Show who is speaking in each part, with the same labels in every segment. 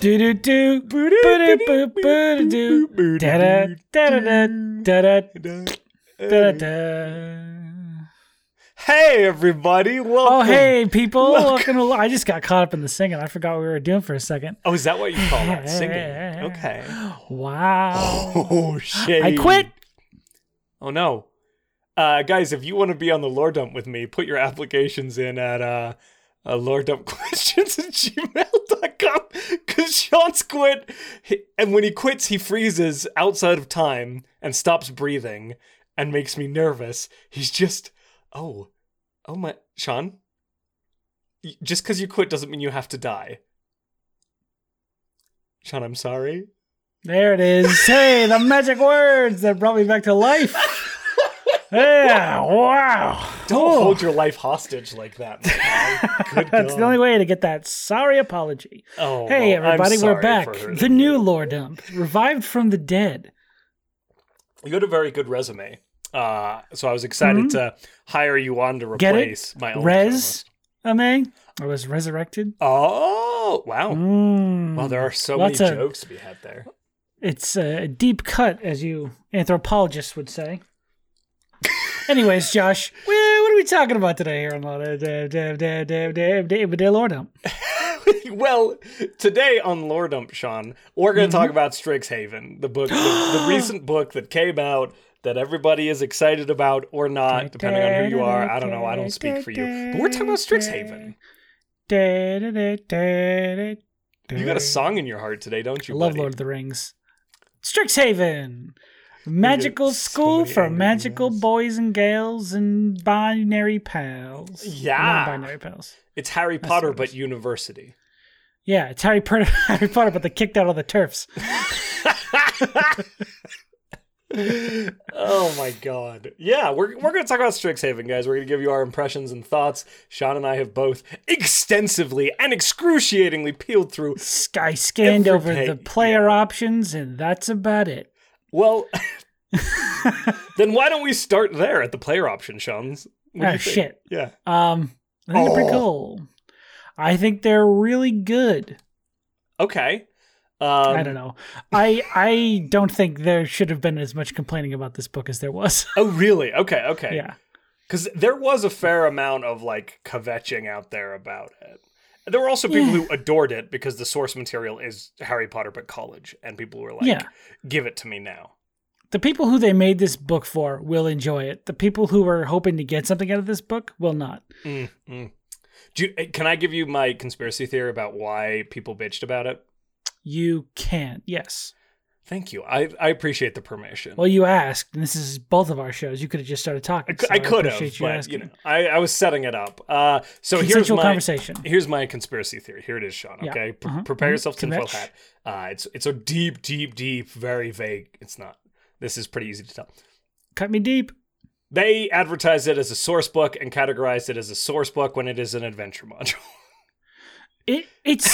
Speaker 1: Do do do. Boo doo boo boo do. Da da da da da da da da.
Speaker 2: Hey everybody, welcome.
Speaker 1: Oh hey people,
Speaker 2: Welcome.
Speaker 1: welcome. I just got caught up in the singing. I forgot what we were doing for a second.
Speaker 2: Oh, is that what you call that? Singing. Okay.
Speaker 1: Wow.
Speaker 2: Oh shit.
Speaker 1: I quit.
Speaker 2: Oh no. Uh, guys, if you want to be on the lore dump with me, put your applications in at uh, uh lore dump questions at gmail.com because Sean's quit. He- And when he quits, he freezes outside of time and stops breathing and makes me nervous. He's just, oh, oh my, Sean, just because you quit doesn't mean you have to die. Sean, I'm sorry.
Speaker 1: There it is. Hey, the magic words that brought me back to life. Yeah. Wow.
Speaker 2: Don't
Speaker 1: Oh.
Speaker 2: hold your life hostage like that.
Speaker 1: That's the only way to get that sorry apology.
Speaker 2: Oh,
Speaker 1: Hey,
Speaker 2: well,
Speaker 1: everybody, we're back. The new lore dump, revived from the dead.
Speaker 2: You had a very good resume. Uh, so I was excited to hire you on to
Speaker 1: Mm-hmm.
Speaker 2: Replace my own
Speaker 1: Res, Ame, I was resurrected.
Speaker 2: Oh, wow.
Speaker 1: Mm.
Speaker 2: Well, there are so
Speaker 1: Lots
Speaker 2: many jokes to be had there.
Speaker 1: It's a deep cut, as you anthropologists would say. Anyways, Josh, wh- what are we talking about today here on the Dave Dave Dave Dave Dave Dave Dave
Speaker 2: well, today on Lore Dump, Sean, we're going to
Speaker 1: Mm-hmm.
Speaker 2: talk about Strixhaven, the book, the, the recent book that came out that everybody is excited about or not, depending on who you are. I don't know. I don't speak for you. But we're talking about Strixhaven. You got a song in your heart today, don't
Speaker 1: I
Speaker 2: you?
Speaker 1: love
Speaker 2: buddy?
Speaker 1: Lord of the Rings. Strixhaven, magical school for magical boys and girls and binary pals.
Speaker 2: Yeah.
Speaker 1: non-binary pals.
Speaker 2: It's Harry Potter, but university.
Speaker 1: Yeah, it's Harry Potter. Harry Potter, but they kicked out all the TERFs.
Speaker 2: oh my god. Yeah, we're, we're going to talk about Strixhaven, guys. We're going to give you our impressions and thoughts. Sean and I have both extensively and excruciatingly peeled through.
Speaker 1: Sky scanned over the player
Speaker 2: yeah.
Speaker 1: options, and that's about it.
Speaker 2: Well, then why don't we start there at the player option, Sean's? What do
Speaker 1: Oh
Speaker 2: you think?
Speaker 1: shit.
Speaker 2: Yeah.
Speaker 1: Um, I think they're pretty
Speaker 2: Oh.
Speaker 1: cool. I think they're really good.
Speaker 2: Okay. Um,
Speaker 1: I don't know. I I don't think there should have been as much complaining about this book as there was.
Speaker 2: Oh, really? Okay, okay.
Speaker 1: yeah.
Speaker 2: Because there was a fair amount of like kvetching out there about it. There were also people who adored it because the source material is Harry Potter but college, and people were like,
Speaker 1: Yeah.
Speaker 2: "Give it to me now."
Speaker 1: The people who they made this book for will enjoy it. The people who are hoping to get something out of this book will not.
Speaker 2: Mm, mm. Do you, eh, can I give you my conspiracy theory about why people bitched about it?
Speaker 1: You can't. Yes.
Speaker 2: Thank you. I, I appreciate the permission.
Speaker 1: Well, you asked, and this is both of our shows. You could have just started talking.
Speaker 2: cou-
Speaker 1: so
Speaker 2: I could have,
Speaker 1: you
Speaker 2: but
Speaker 1: asking.
Speaker 2: you know, I, I was setting it up. Uh, so here's my
Speaker 1: conversation.
Speaker 2: here's my conspiracy theory. Here it is, Sean.
Speaker 1: Yeah.
Speaker 2: Okay,
Speaker 1: Uh-huh.
Speaker 2: prepare
Speaker 1: Mhm.
Speaker 2: yourself, tinfoil
Speaker 1: Kvetch.
Speaker 2: hat. Uh, it's it's a deep, deep, deep, very vague. It's not. This is pretty easy to tell.
Speaker 1: Cut me deep.
Speaker 2: They advertise it as a source book and categorize it as a source book when it is an adventure module.
Speaker 1: It it's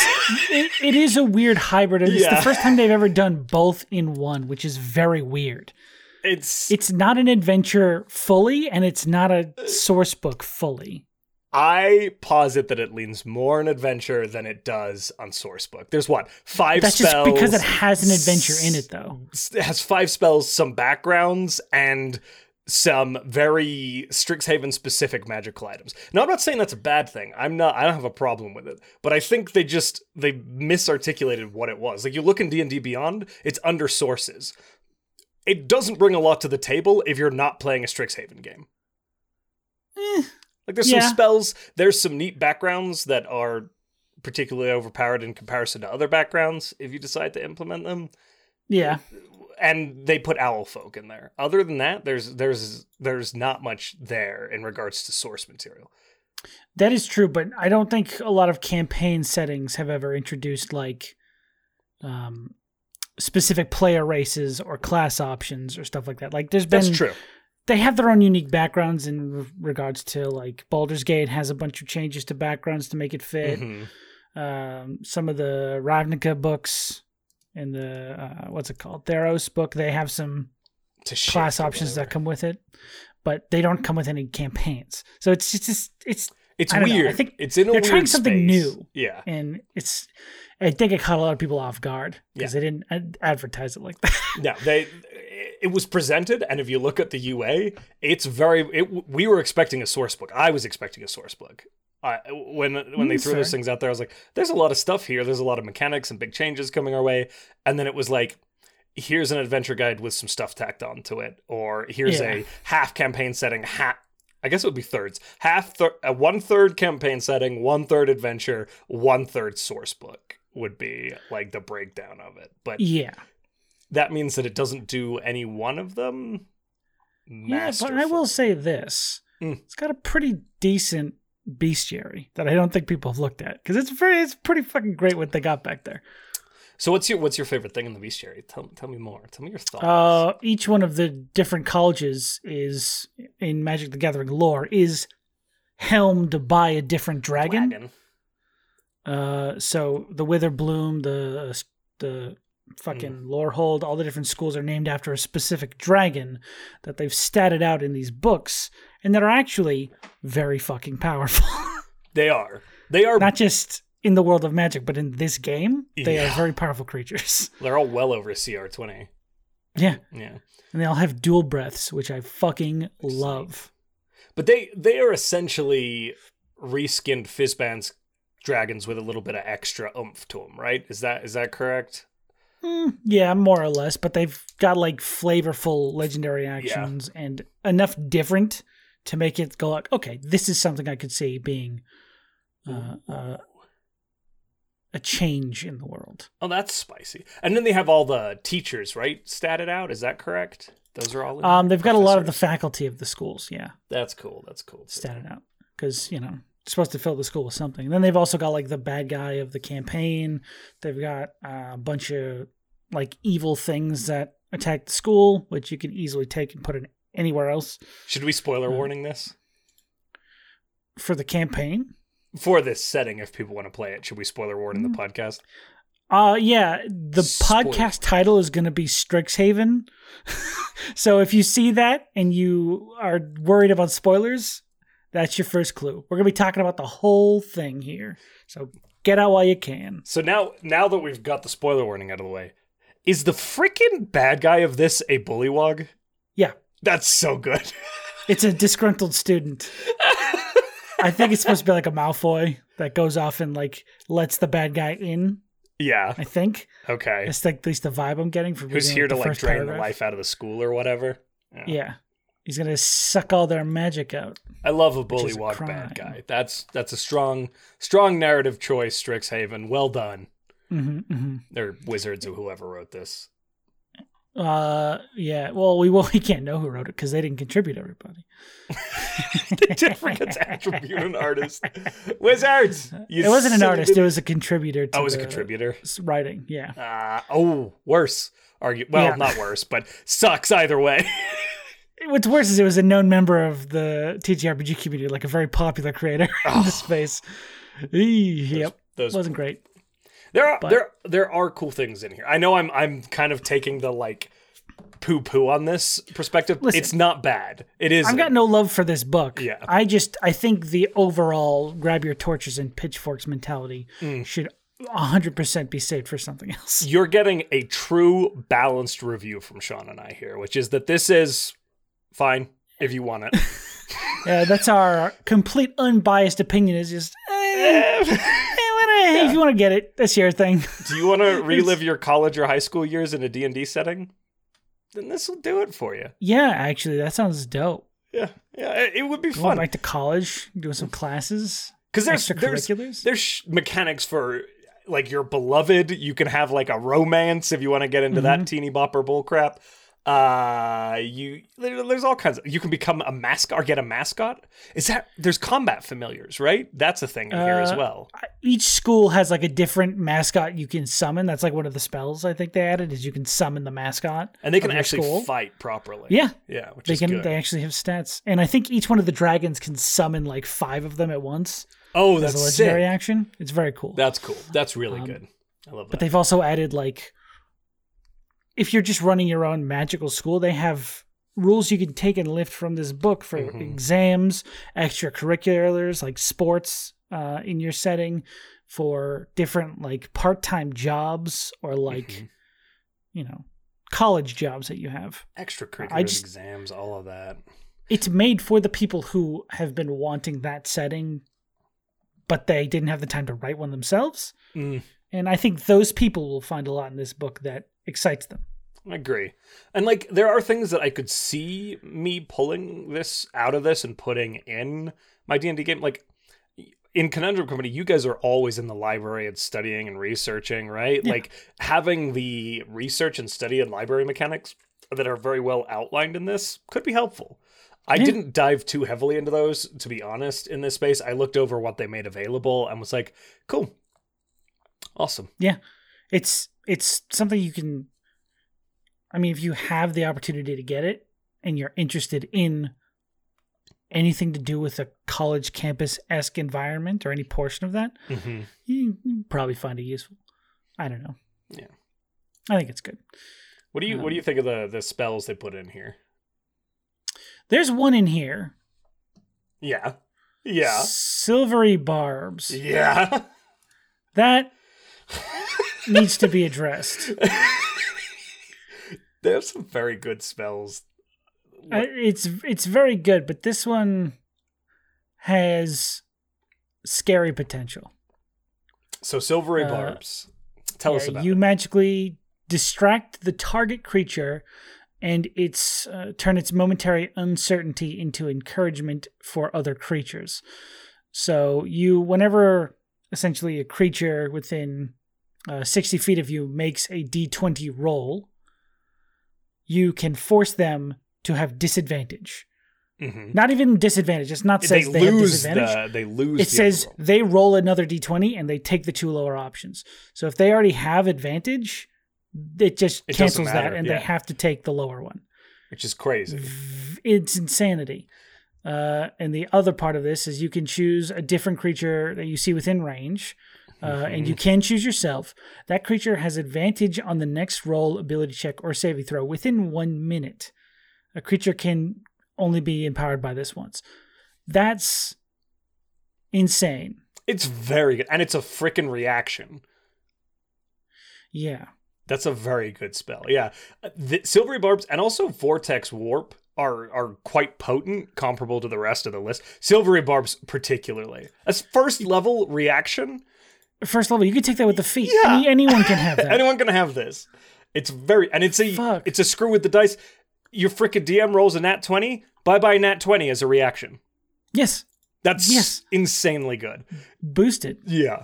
Speaker 1: it, it is a weird hybrid. It's
Speaker 2: Yeah.
Speaker 1: the first time they've ever done both in one, which is very weird.
Speaker 2: It's
Speaker 1: It's not an adventure fully, and it's not a source book fully.
Speaker 2: I posit that it leans more on adventure than it does on source book. There's what five
Speaker 1: That's
Speaker 2: spells.
Speaker 1: just because it has an adventure in it, though.
Speaker 2: It has five spells, some backgrounds, and some very Strixhaven specific magical items. Now, I'm not saying that's a bad thing. I'm not. I don't have a problem with it. But I think they just they misarticulated what it was. Like you look in D and D Beyond, it's under sources. It doesn't bring a lot to the table if you're not playing a Strixhaven game.
Speaker 1: Eh,
Speaker 2: Like there's
Speaker 1: Yeah.
Speaker 2: some spells, there's some neat backgrounds that are particularly overpowered in comparison to other backgrounds if you decide to implement them.
Speaker 1: yeah,
Speaker 2: And they put owl folk in there. Other than that, there's there's there's not much there in regards to source material.
Speaker 1: that is true. But I don't think a lot of campaign settings have ever introduced like um, specific player races or class options or stuff like that. Like there's been
Speaker 2: That's true.
Speaker 1: they have their own unique backgrounds in re- regards to like Baldur's Gate has a bunch of changes to backgrounds to make it fit.
Speaker 2: Mhm.
Speaker 1: Um, some of the Ravnica books and the uh, what's it called Theros book they have some class options that come with it, but they don't come with any campaigns. So it's just, it's it's
Speaker 2: It's
Speaker 1: I don't know, I think
Speaker 2: it's in a
Speaker 1: they're
Speaker 2: weird
Speaker 1: trying something
Speaker 2: space.
Speaker 1: new.
Speaker 2: Yeah.
Speaker 1: and it's I think it caught a lot of people off guard because
Speaker 2: Yeah.
Speaker 1: they didn't ad- advertise it like that.
Speaker 2: No, they. It was presented, and if you look at the UA, it's very. It, we were expecting a source book. I was expecting a source book. I, when when they
Speaker 1: Mm,
Speaker 2: threw those things out there, I was like, "There's a lot of stuff here. There's a lot of mechanics and big changes coming our way." And then it was like, "Here's an adventure guide with some stuff tacked onto it," or "Here's
Speaker 1: Yeah.
Speaker 2: a half campaign setting, half." I guess it would be thirds. Half, thir- a one third campaign setting, one third adventure, one third source book would be like the breakdown of it. But
Speaker 1: yeah,
Speaker 2: that means that it doesn't do any one of them.
Speaker 1: yeah, but I will say this:
Speaker 2: Mm.
Speaker 1: it's got a pretty decent bestiary that I don't think people have looked at because it's very, it's pretty fucking great what they got back there.
Speaker 2: So what's your what's your favorite thing in the bestiary? Tell tell me more. Tell me your thoughts.
Speaker 1: Uh, each one of the different colleges is in Magic the Gathering lore is helmed by a different dragon.
Speaker 2: Dragon.
Speaker 1: Uh, so the Witherbloom, the the fucking mm. Lorehold, all the different schools are named after a specific dragon that they've statted out in these books, and that are actually very fucking powerful.
Speaker 2: They are. They are.
Speaker 1: Not just in the world of Magic, but in this game, they
Speaker 2: Yeah.
Speaker 1: are very powerful creatures.
Speaker 2: they're all well over CR twenty.
Speaker 1: yeah,
Speaker 2: Yeah.
Speaker 1: and they all have dual breaths, which I fucking love.
Speaker 2: But they they are essentially reskinned Fizban's dragons with a little bit of extra oomph to them, right? Is that is that correct?
Speaker 1: Mm, yeah, more or less, but they've got like flavorful legendary actions and enough different to make it go like, okay, this is something I could see being uh, uh, a change in the world.
Speaker 2: Oh, that's spicy. And then they have all the teachers, right? Statted out. Is that correct? Those are all.
Speaker 1: Um, they've got a lot of the faculty of the schools, yeah,
Speaker 2: That's cool. That's cool. too.
Speaker 1: statted out because you know supposed to fill the school with something. then they've also got like the bad guy of the campaign. They've got uh, a bunch of like evil things that attack the school, which you can easily take and put in anywhere else
Speaker 2: Should we spoiler
Speaker 1: Uh,
Speaker 2: warning this
Speaker 1: for the campaign.
Speaker 2: for this setting? If people want to play it, should we spoiler warn in
Speaker 1: Mm.
Speaker 2: the podcast?
Speaker 1: Uh yeah, the podcast title is going to be Strixhaven. so if you see that and you are worried about spoilers, that's your first clue. We're going to be talking about the whole thing here. So get out while you can.
Speaker 2: So now, now that we've got the spoiler warning out of the way, is the freaking bad guy of this a bullywog?
Speaker 1: Yeah.
Speaker 2: That's so good.
Speaker 1: It's a disgruntled student. I think it's supposed to be like a Malfoy that goes off and like lets the bad guy in.
Speaker 2: yeah.
Speaker 1: I think
Speaker 2: Okay.
Speaker 1: that's like at least the vibe I'm getting from
Speaker 2: Who's
Speaker 1: reading,
Speaker 2: here to like drain
Speaker 1: paragraph.
Speaker 2: the life out of the school or whatever?
Speaker 1: Yeah, he's gonna suck all their magic out.
Speaker 2: I love a bullywog bad guy. That's that's a strong strong narrative choice, Strixhaven. Well done.
Speaker 1: Hmm hmm
Speaker 2: They're wizards or whoever wrote this.
Speaker 1: Uh, yeah. Well, we well we can't know who wrote it because they didn't contribute everybody.
Speaker 2: they did forget to attribute an artist. Wizards.
Speaker 1: It wasn't an artist; it was a contributor. To
Speaker 2: Oh, it was a contributor.
Speaker 1: writing. Yeah.
Speaker 2: Uh, oh, worse. Argue. Well,
Speaker 1: Yeah.
Speaker 2: not worse, but sucks either way.
Speaker 1: What's worse is it was a known member of the TTRPG community, like a very popular creator in the space. Eee, yep,
Speaker 2: Those
Speaker 1: wasn't great.
Speaker 2: There are
Speaker 1: But-
Speaker 2: there there are cool things in here. I know I'm I'm kind of taking the like poo poo on this perspective.
Speaker 1: Listen.
Speaker 2: it's not bad. It is.
Speaker 1: I've got no love for this book.
Speaker 2: Yeah.
Speaker 1: I just I think the overall grab your torches and pitchforks mentality
Speaker 2: Mm.
Speaker 1: should 100% be saved for something else.
Speaker 2: You're getting a true balanced review from Sean and I here, which is that this is fine if you want it.
Speaker 1: Yeah, that's our complete unbiased opinion. Is just eh, eh, whatever, if you want to get it, that's your thing.
Speaker 2: Do you want to relive your college or high school years in a D&D setting? Then this will do it for you.
Speaker 1: yeah, actually, that sounds dope.
Speaker 2: Yeah. Yeah, it it would be
Speaker 1: Going
Speaker 2: fun.
Speaker 1: back to college, doing some classes,
Speaker 2: Cuz there's there's there's mechanics for like your beloved you can have like a romance if you want to get into
Speaker 1: Mm-hmm.
Speaker 2: that teeny bopper bull crap uh you there's all kinds of you can become a mascot or get a mascot is that there's combat familiars right that's a thing in here as
Speaker 1: Uh,
Speaker 2: well
Speaker 1: Each school has like a different mascot you can summon. That's like one of the spells I think they added is you can summon the mascot.
Speaker 2: and they can actually
Speaker 1: school.
Speaker 2: fight properly
Speaker 1: Yeah,
Speaker 2: yeah which
Speaker 1: they
Speaker 2: is
Speaker 1: can.
Speaker 2: good
Speaker 1: They actually have stats, and I think each one of the dragons can summon like five of them at once
Speaker 2: oh that's
Speaker 1: a legendary
Speaker 2: sick
Speaker 1: action. It's very cool.
Speaker 2: that's cool that's really good i love
Speaker 1: Um, but they've also added like if you're just running your own magical school, they have rules you can take and lift from this book for
Speaker 2: Mhm.
Speaker 1: exams, extracurriculars like sports uh, in your setting, for different like part time jobs or like
Speaker 2: Mhm.
Speaker 1: you know college jobs that you have.
Speaker 2: extracurriculars,
Speaker 1: I just-
Speaker 2: exams, all of that.
Speaker 1: It's made for the people who have been wanting that setting, but they didn't have the time to write one themselves.
Speaker 2: Mm,
Speaker 1: And I think those people will find a lot in this book that excites them.
Speaker 2: I agree. And like there are things that I could see me pulling this out of this and putting in my D&D game like in Conundrum Company, you guys are always in the library and studying and researching, right?
Speaker 1: Yeah.
Speaker 2: Like having the research and study and library mechanics that are very well outlined in this could be helpful. I
Speaker 1: Yeah.
Speaker 2: didn't dive too heavily into those, to be honest, in this space. I looked over what they made available and was like, cool. Awesome. Yeah.
Speaker 1: It's it's something you can I mean if you have the opportunity to get it and you're interested in anything to do with a college campus esque environment or any portion of that,
Speaker 2: hmm
Speaker 1: you, you probably find it useful. I don't know.
Speaker 2: Yeah.
Speaker 1: I think it's good.
Speaker 2: What do you what do you think of the the spells they put in here?
Speaker 1: There's one in here.
Speaker 2: Yeah. Yeah.
Speaker 1: Silvery barbs.
Speaker 2: Yeah.
Speaker 1: That needs to be addressed.
Speaker 2: they have some very good spells.
Speaker 1: It's it's very good, but this one has scary potential.
Speaker 2: So silvery
Speaker 1: uh,
Speaker 2: barbs. Tell us about
Speaker 1: you
Speaker 2: it.
Speaker 1: magically distract the target creature and its uh, turn its momentary uncertainty into encouragement for other creatures. So you, whenever essentially a creature within uh, 60 feet of you makes a d20 roll, you can force them to have disadvantage.
Speaker 2: Mhm.
Speaker 1: Not even disadvantage. It's not
Speaker 2: They
Speaker 1: says they, have
Speaker 2: lose
Speaker 1: disadvantage.
Speaker 2: the they lose.
Speaker 1: It
Speaker 2: the
Speaker 1: says they roll another d20 and they take the two lower options. So if they already have advantage, it just
Speaker 2: It
Speaker 1: cancels that and
Speaker 2: yeah.
Speaker 1: they have to take the lower one.
Speaker 2: which is crazy.
Speaker 1: It's insanity. Uh, and the other part of this is you can choose a different creature that you see within range, uh, and you
Speaker 2: Mm-hmm.
Speaker 1: can choose yourself. That creature has advantage on the next roll, ability check, or saving throw within one minute. A creature can only be empowered by this once. That's insane.
Speaker 2: It's very good, and it's a freaking reaction.
Speaker 1: Yeah.
Speaker 2: That's a very good spell. Yeah, Uh, the silvery barbs and also vortex warp are are quite potent, comparable to the rest of the list. Silvery barbs particularly as first level reaction.
Speaker 1: First level, you can take that with the feat.
Speaker 2: Yeah.
Speaker 1: Any, anyone can have that.
Speaker 2: Anyone can have this. It's very and it's a
Speaker 1: Fuck.
Speaker 2: it's a screw with the dice. Your frickin' DM rolls a nat twenty. Bye bye nat twenty as a reaction.
Speaker 1: yes.
Speaker 2: That's
Speaker 1: Yes.
Speaker 2: insanely good.
Speaker 1: Boosted.
Speaker 2: Yeah.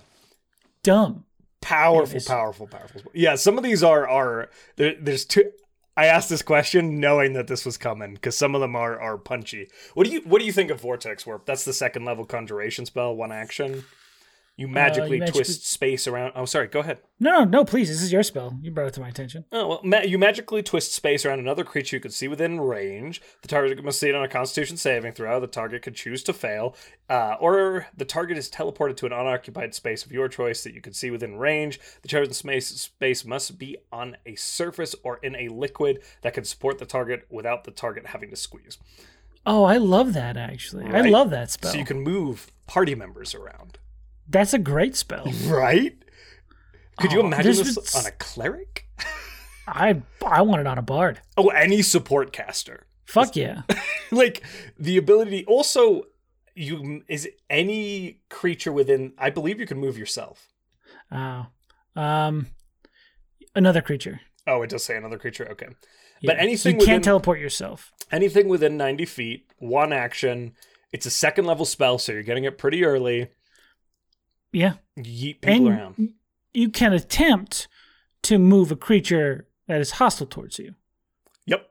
Speaker 1: Dumb.
Speaker 2: Powerful,
Speaker 1: Yes.
Speaker 2: powerful, powerful. Yeah, some of these are are there, there's two. I asked this question knowing that this was coming because some of them are are punchy. What do you what do you think of Vortex Warp? That's the second level conjuration spell, one action. You magically
Speaker 1: Uh, magically-
Speaker 2: twist space around. Oh, sorry. Go ahead.
Speaker 1: No, no, no, please. This is your spell. You brought it to my attention.
Speaker 2: Oh well, ma- you magically twist space around another creature you can see within range. The target must see it on a Constitution saving throw. The target could choose to fail, uh, or the target is teleported to an unoccupied space of your choice that you can see within range. The chosen space space must be on a surface or in a liquid that can support the target without the target having to squeeze.
Speaker 1: Oh, I love that actually. I love that spell.
Speaker 2: So you can move party members around.
Speaker 1: That's a great spell.
Speaker 2: Right? Could you
Speaker 1: Oh,
Speaker 2: imagine
Speaker 1: there's
Speaker 2: this
Speaker 1: been
Speaker 2: on a cleric?
Speaker 1: I I want it on a bard.
Speaker 2: Oh, any support caster.
Speaker 1: Fuck yeah.
Speaker 2: like the ability also you is any creature within i believe you can move yourself
Speaker 1: Oh. Um another creature.
Speaker 2: oh it does say another creature okay
Speaker 1: Yeah.
Speaker 2: But anything
Speaker 1: you
Speaker 2: within-
Speaker 1: can't teleport yourself.
Speaker 2: anything within 90 feet one action it's a second level spell so you're getting it pretty early
Speaker 1: Yeah.
Speaker 2: you yeet people
Speaker 1: and
Speaker 2: around
Speaker 1: you can attempt to move a creature that is hostile towards you.
Speaker 2: yep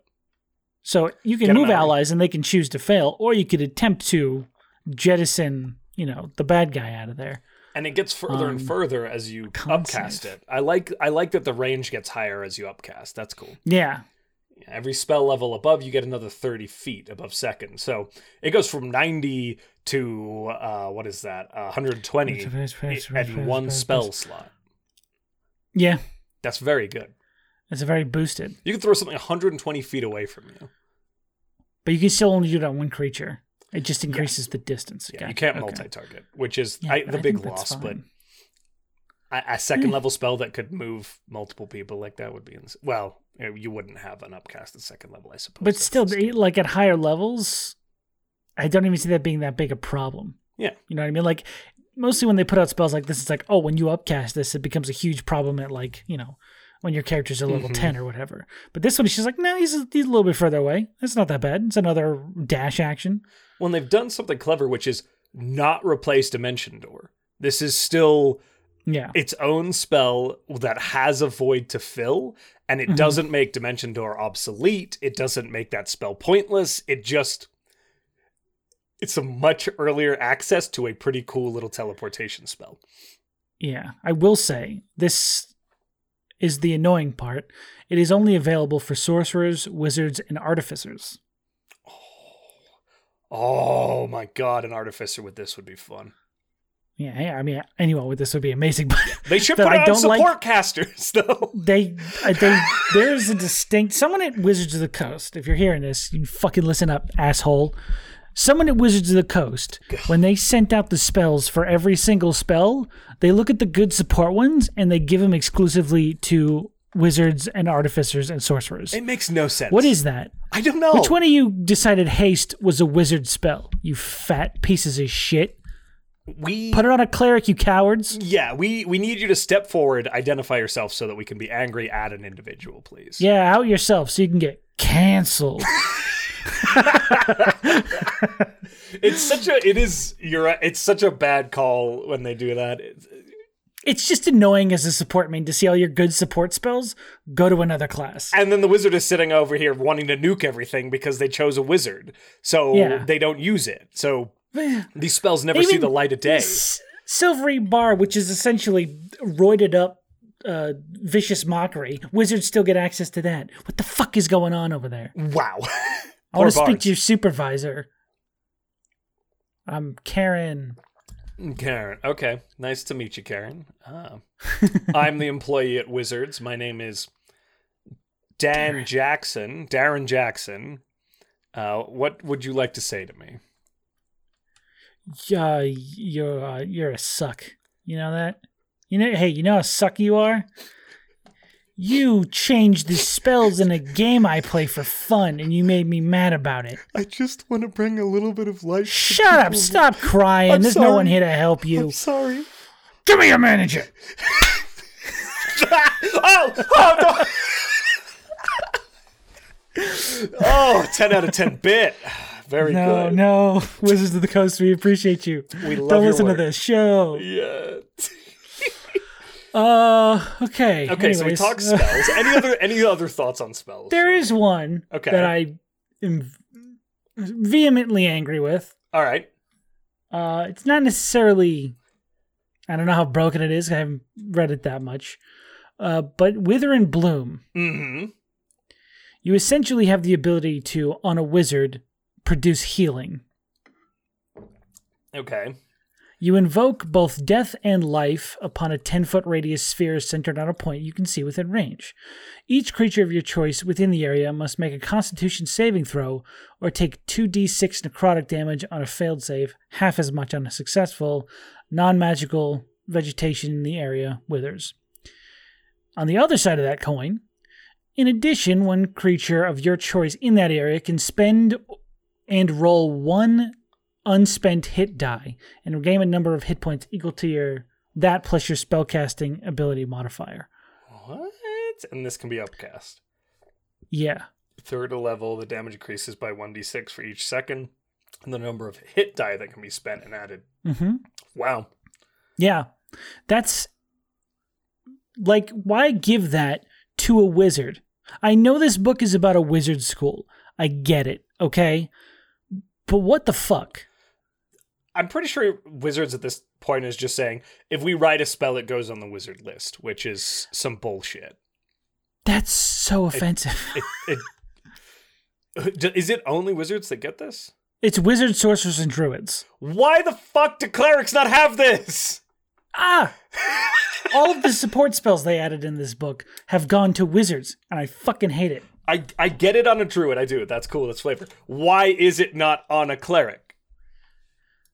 Speaker 1: So you can
Speaker 2: Get
Speaker 1: move allies and they can choose to fail, or you could attempt to jettison, you know, the bad guy out of there.
Speaker 2: and it gets further and
Speaker 1: Um,
Speaker 2: further as you upcast
Speaker 1: save.
Speaker 2: it i like i like that the range gets higher as you upcast that's cool
Speaker 1: Yeah.
Speaker 2: Every spell level above you get another 30 feet above second so it goes from 90 to uh what is that uh, 120 at one spell slot
Speaker 1: Yeah.
Speaker 2: that's very good
Speaker 1: It's a very boosted.
Speaker 2: you can throw something 120 feet away from you
Speaker 1: But you can still only do that on one creature. It just increases the distance.
Speaker 2: Yeah,
Speaker 1: Got
Speaker 2: you can't multi-target, which is
Speaker 1: Yeah,
Speaker 2: I, the
Speaker 1: I
Speaker 2: big loss. But a, a second level spell that could move multiple people like that would be ins- well. You wouldn't have an upcast at second level, I suppose.
Speaker 1: But still,
Speaker 2: scale.
Speaker 1: like at higher levels, I don't even see that being that big a problem.
Speaker 2: Yeah.
Speaker 1: You know what I mean? Like, mostly when they put out spells like this, it's like, oh, when you upcast this, it becomes a huge problem at, like, you know, when your character's a level
Speaker 2: Mhm.
Speaker 1: 10 or whatever. But this one, she's like, no, he's a, he's a little bit further away. It's not that bad. It's another dash action.
Speaker 2: when they've done something clever, which is not replace Dimension Door. This is still
Speaker 1: Yeah.
Speaker 2: its own spell that has a void to fill, and it
Speaker 1: Mhm.
Speaker 2: doesn't make Dimension Door obsolete. It doesn't make that spell pointless. It just it's a much earlier access to a pretty cool little teleportation spell.
Speaker 1: Yeah. I will say, this is the annoying part. It is only available for sorcerers, wizards, and artificers.
Speaker 2: Oh my god, an artificer with this would be fun.
Speaker 1: Yeah, I mean, anyone with this would be amazing, but
Speaker 2: They should put
Speaker 1: I
Speaker 2: on
Speaker 1: don't like-
Speaker 2: support casters though.
Speaker 1: they, I they, there's a distinct someone at Wizards of the Coast. If you're hearing this, you fucking listen up, asshole. Someone at Wizards of the Coast, when they sent out the spells for every single spell, they look at the good support ones and they give them exclusively to wizards and artificers and sorcerers.
Speaker 2: It makes no sense.
Speaker 1: What is that?
Speaker 2: I don't know.
Speaker 1: Which one of you decided haste was a wizard spell? You fat pieces of shit.
Speaker 2: We
Speaker 1: Put it on a cleric, you cowards.
Speaker 2: Yeah, we we need you to step forward, identify yourself so that we can be angry at an individual, please.
Speaker 1: Yeah, out yourself so you can get canceled.
Speaker 2: It's such a it is you're it's such a bad call when they do that. It's-
Speaker 1: it's just annoying as a support main to see all your good support spells go to another class.
Speaker 2: And then the wizard is sitting over here wanting to nuke everything because they chose a wizard. So
Speaker 1: Yeah.
Speaker 2: they don't use it. So these spells never see the light of day.
Speaker 1: S- Silvery Barbs, which is essentially roided up uh, vicious mockery, wizards still get access to that. What the fuck is going on over there?
Speaker 2: Wow.
Speaker 1: I want to speak to your supervisor. I'm Karen.
Speaker 2: Karen. Okay. Nice to meet you, Karen. Ah. I'm the employee at Wizards. My name is Dan
Speaker 1: Darren.
Speaker 2: Jackson. Darren Jackson. Uh, what would you like to say to me?
Speaker 1: Yeah, you're uh, you're a suck. You know that? You know, hey, you know how suck you are. You changed the spells in a game I play for fun, and you made me mad about it.
Speaker 2: I just want to bring a little bit of life.
Speaker 1: Shut up! Stop crying.
Speaker 2: I'm
Speaker 1: There's no one here to help you.
Speaker 2: I'm sorry.
Speaker 1: Give me your manager.
Speaker 2: oh, oh no. oh, 10 out of 10 bit. Very
Speaker 1: No,
Speaker 2: good.
Speaker 1: no, Wizards of the Coast, we appreciate you.
Speaker 2: We love
Speaker 1: Don't listen
Speaker 2: work.
Speaker 1: to this show.
Speaker 2: Yeah.
Speaker 1: Uh, okay.
Speaker 2: Okay, so we
Speaker 1: anyways,
Speaker 2: talk spells. any other any other thoughts on spells?
Speaker 1: there is one
Speaker 2: Okay.
Speaker 1: that I am vehemently angry with.
Speaker 2: All right.
Speaker 1: Uh, it's not necessarily. I don't know how broken it is. I haven't read it that much. Uh, but Wither and Bloom,
Speaker 2: Mm-hmm.
Speaker 1: you essentially have the ability to, on a wizard, produce healing.
Speaker 2: Okay.
Speaker 1: You invoke both death and life upon a 10 foot radius sphere centered on a point you can see within range. Each creature of your choice within the area must make a constitution saving throw or take 2d6 necrotic damage on a failed save, half as much on a successful. Non magical vegetation in the area withers. On the other side of that coin, in addition, one creature of your choice in that area can spend and roll one unspent hit die and regain a number of hit points equal to your that plus your spellcasting ability modifier.
Speaker 2: What? And this can be upcast.
Speaker 1: Yeah.
Speaker 2: Third level, the damage increases by 1d6 for each second, and the number of hit die that can be spent and added.
Speaker 1: hmm
Speaker 2: Wow.
Speaker 1: Yeah. That's like why give that to a wizard? I know this book is about a wizard school. I get it, okay? But what the fuck?
Speaker 2: I'm pretty sure Wizards at this point is just saying if we write a spell, it goes on the wizard list, which is some bullshit.
Speaker 1: That's so offensive.
Speaker 2: It, it, D- is it only wizards that get this?
Speaker 1: it's wizards, sorcerers, and druids.
Speaker 2: Why the fuck do clerics not have this?
Speaker 1: Ah! All of the support spells they added in this book have gone to wizards, and I fucking hate it.
Speaker 2: I I get it on a druid. I do. That's cool. That's flavor. Why is it not on a cleric?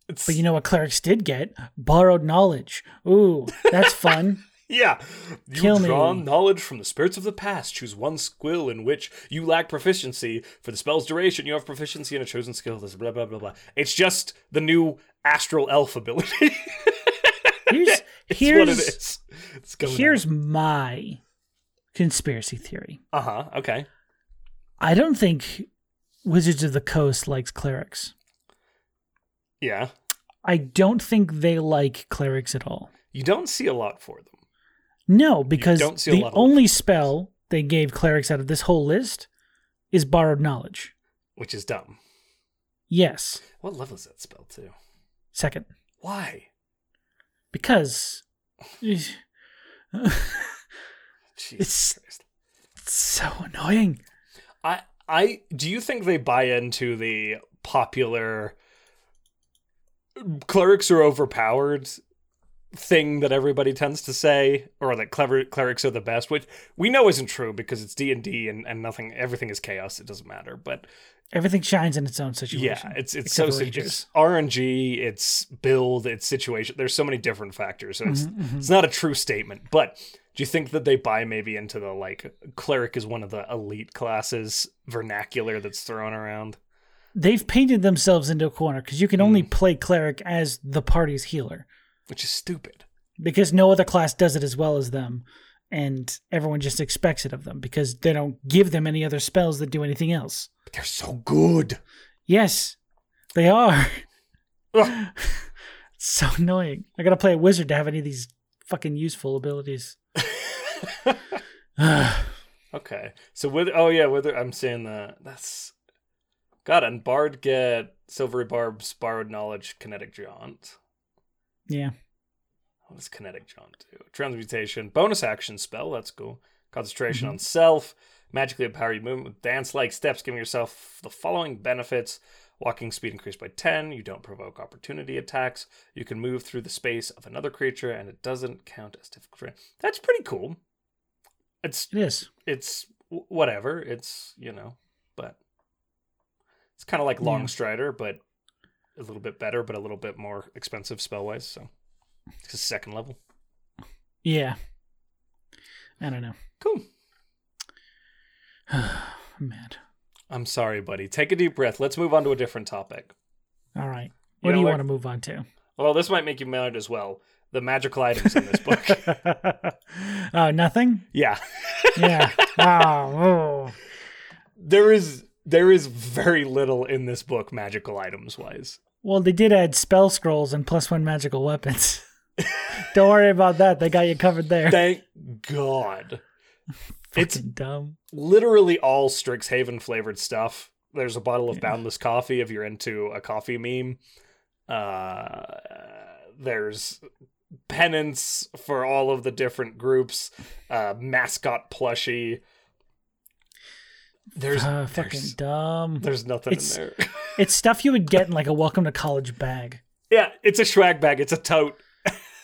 Speaker 2: It's,
Speaker 1: But you know what clerics did get? Borrowed knowledge. Ooh, that's fun.
Speaker 2: yeah, you
Speaker 1: Kill
Speaker 2: draw
Speaker 1: me.
Speaker 2: knowledge from the spirits of the past. Choose one skill in which you lack proficiency. For the spell's duration, you have proficiency in a chosen skill. This blah blah blah blah. It's just the new astral elf ability.
Speaker 1: Here's
Speaker 2: it's
Speaker 1: here's
Speaker 2: what it is. It's going
Speaker 1: here's my conspiracy theory.
Speaker 2: Uh huh. Okay.
Speaker 1: I don't think Wizards of the Coast likes clerics.
Speaker 2: Yeah.
Speaker 1: I don't think they like clerics at all.
Speaker 2: You don't see a lot for them.
Speaker 1: No, because the only spell they gave clerics out of this whole list is borrowed knowledge.
Speaker 2: which is dumb.
Speaker 1: Yes.
Speaker 2: What level is that spell too?
Speaker 1: Second.
Speaker 2: Why?
Speaker 1: Because it's It's- so annoying.
Speaker 2: I I do you think they buy into the popular clerics are overpowered thing that everybody tends to say or that clever clerics are the best which we know isn't true because it's D&D and and nothing everything is chaos it doesn't matter but
Speaker 1: Everything shines in its own situation.
Speaker 2: yeah it's it's so it's. RNG it's build it's situation there's so many different factors so it's
Speaker 1: Mhm, mhm.
Speaker 2: it's not a true statement but do you think that they buy maybe into the like cleric is one of the elite classes vernacular that's thrown around
Speaker 1: They've painted themselves into a corner because you can only
Speaker 2: Mm.
Speaker 1: play cleric as the party's healer
Speaker 2: which is stupid
Speaker 1: because no other class does it as well as them, and everyone just expects it of them because they don't give them any other spells that do anything else.
Speaker 2: but they're so good
Speaker 1: Yes, they are. So annoying. I gotta play a wizard to have any of these fucking useful abilities.
Speaker 2: okay so with oh yeah whether i'm saying that that's god and bard get silvery barbs borrowed knowledge kinetic jaunt
Speaker 1: yeah.
Speaker 2: What does kinetic jaunt do? Transmutation, bonus action spell. That's cool. Concentration
Speaker 1: Mhm.
Speaker 2: on self. Magically empower your movement with dance-like steps, giving yourself the following benefits: walking speed increased by ten. You don't provoke opportunity attacks. You can move through the space of another creature, and it doesn't count as difficult. That's pretty cool. It's
Speaker 1: It is.
Speaker 2: it's whatever. It's you know, but it's kind of like
Speaker 1: Yeah.
Speaker 2: Longstrider, but a little bit better, but a little bit more expensive spell wise. So it's a second level.
Speaker 1: Yeah. I don't know.
Speaker 2: Cool.
Speaker 1: I'm mad.
Speaker 2: I'm sorry, buddy. Take a deep breath. Let's move on to a different topic.
Speaker 1: All right.
Speaker 2: You
Speaker 1: What do you
Speaker 2: like-
Speaker 1: want to move on to?
Speaker 2: Well, this might make you mad as well. The magical items in this book.
Speaker 1: oh, nothing?
Speaker 2: yeah.
Speaker 1: Yeah. oh, oh.
Speaker 2: There is there is very little in this book magical items wise.
Speaker 1: Well, they did add spell scrolls and plus one magical weapons. Don't worry about that. They got you covered there.
Speaker 2: Thank God. It's
Speaker 1: dumb.
Speaker 2: literally all Strixhaven flavored stuff. There's a bottle of
Speaker 1: Yeah.
Speaker 2: Boundless coffee if you're into a coffee meme. Uh, there's pennants for all of the different groups. Uh, mascot plushie. There's
Speaker 1: Ah, fucking
Speaker 2: there's,
Speaker 1: dumb.
Speaker 2: there's nothing
Speaker 1: It's-
Speaker 2: in there.
Speaker 1: It's stuff you would get in like a welcome to college bag.
Speaker 2: yeah, it's a swag bag. It's a tote.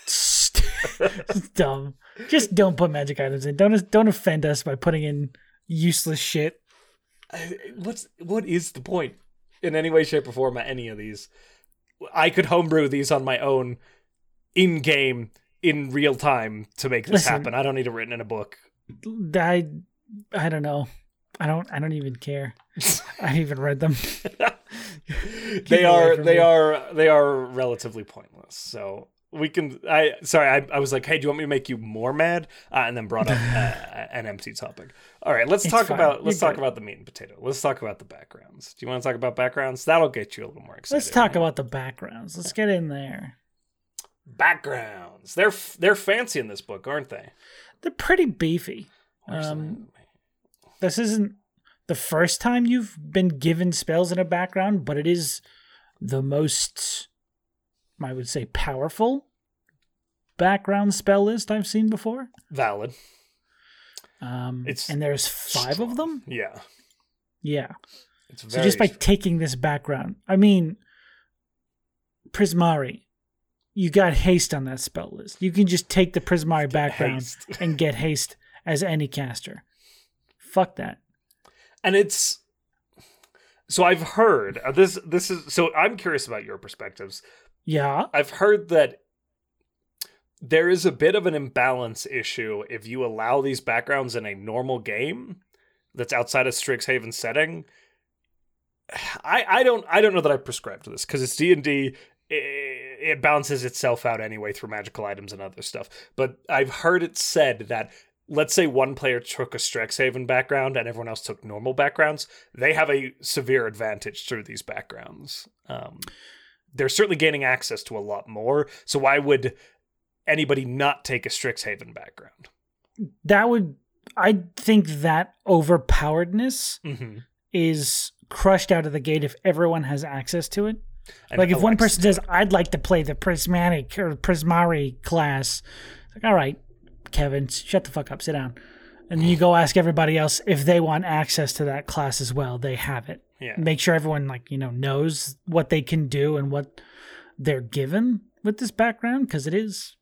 Speaker 1: It's dumb. Just don't put magic items in. Don't don't offend us by putting in useless shit.
Speaker 2: What's what is the point in any way, shape, or form at any of these? I could homebrew these on my own, in game, in real time to make this
Speaker 1: Listen.
Speaker 2: happen. I don't need it written in a book.
Speaker 1: I I don't know. I don't I don't even care. I haven't even read them.
Speaker 2: they are they
Speaker 1: me.
Speaker 2: are they are relatively pointless. So we can. I sorry. I, I was like, hey, do you want me to make you more mad? Uh, and then brought up uh, an empty topic. All right, let's
Speaker 1: It's
Speaker 2: talk
Speaker 1: fine.
Speaker 2: about let's
Speaker 1: You're
Speaker 2: talk
Speaker 1: good.
Speaker 2: about the meat and potato. Let's talk about the backgrounds. Do you want to talk about backgrounds? That'll get you a little more excited.
Speaker 1: Let's talk
Speaker 2: right?
Speaker 1: about the backgrounds. Let's get in there.
Speaker 2: backgrounds. They're they're fancy in this book, aren't they?
Speaker 1: They're pretty beefy. Um, This isn't the first time you've been given spells in a background, but it is the most, I would say, powerful background spell list I've seen before.
Speaker 2: valid?
Speaker 1: Um,
Speaker 2: It's
Speaker 1: and there's five of them.
Speaker 2: Yeah,
Speaker 1: Yeah.
Speaker 2: it's
Speaker 1: So just by
Speaker 2: strong.
Speaker 1: taking this background, I mean, Prismari, you got haste on that spell list. You can just take the Prismari background and get haste as any caster. Fuck that.
Speaker 2: and it's so I've heard uh, this. This is so I'm curious about your perspectives.
Speaker 1: Yeah.
Speaker 2: I've heard that there is a bit of an imbalance issue if you allow these backgrounds in a normal game that's outside of Strixhaven setting. I, I don't I don't know that I prescribe to this because it's D and D. It balances itself out anyway through magical items and other stuff. But I've heard it said that let's say one player took a Strixhaven background and everyone else took normal backgrounds, they have a severe advantage through these backgrounds. Um, they're certainly gaining access to a lot more. So why would anybody not take a Strixhaven background?
Speaker 1: That would, I think that overpoweredness
Speaker 2: Mm-hmm.
Speaker 1: is crushed out of the gate if everyone has access to it.
Speaker 2: And
Speaker 1: like if one person says, "I'd like to play the prismatic or prismari class," like, all right, Kevin, shut the fuck up, sit down, and you go ask everybody else if they want access to that class as well. They have it.
Speaker 2: yeah,
Speaker 1: Make sure everyone like you know knows what they can do and what they're given with this background because it is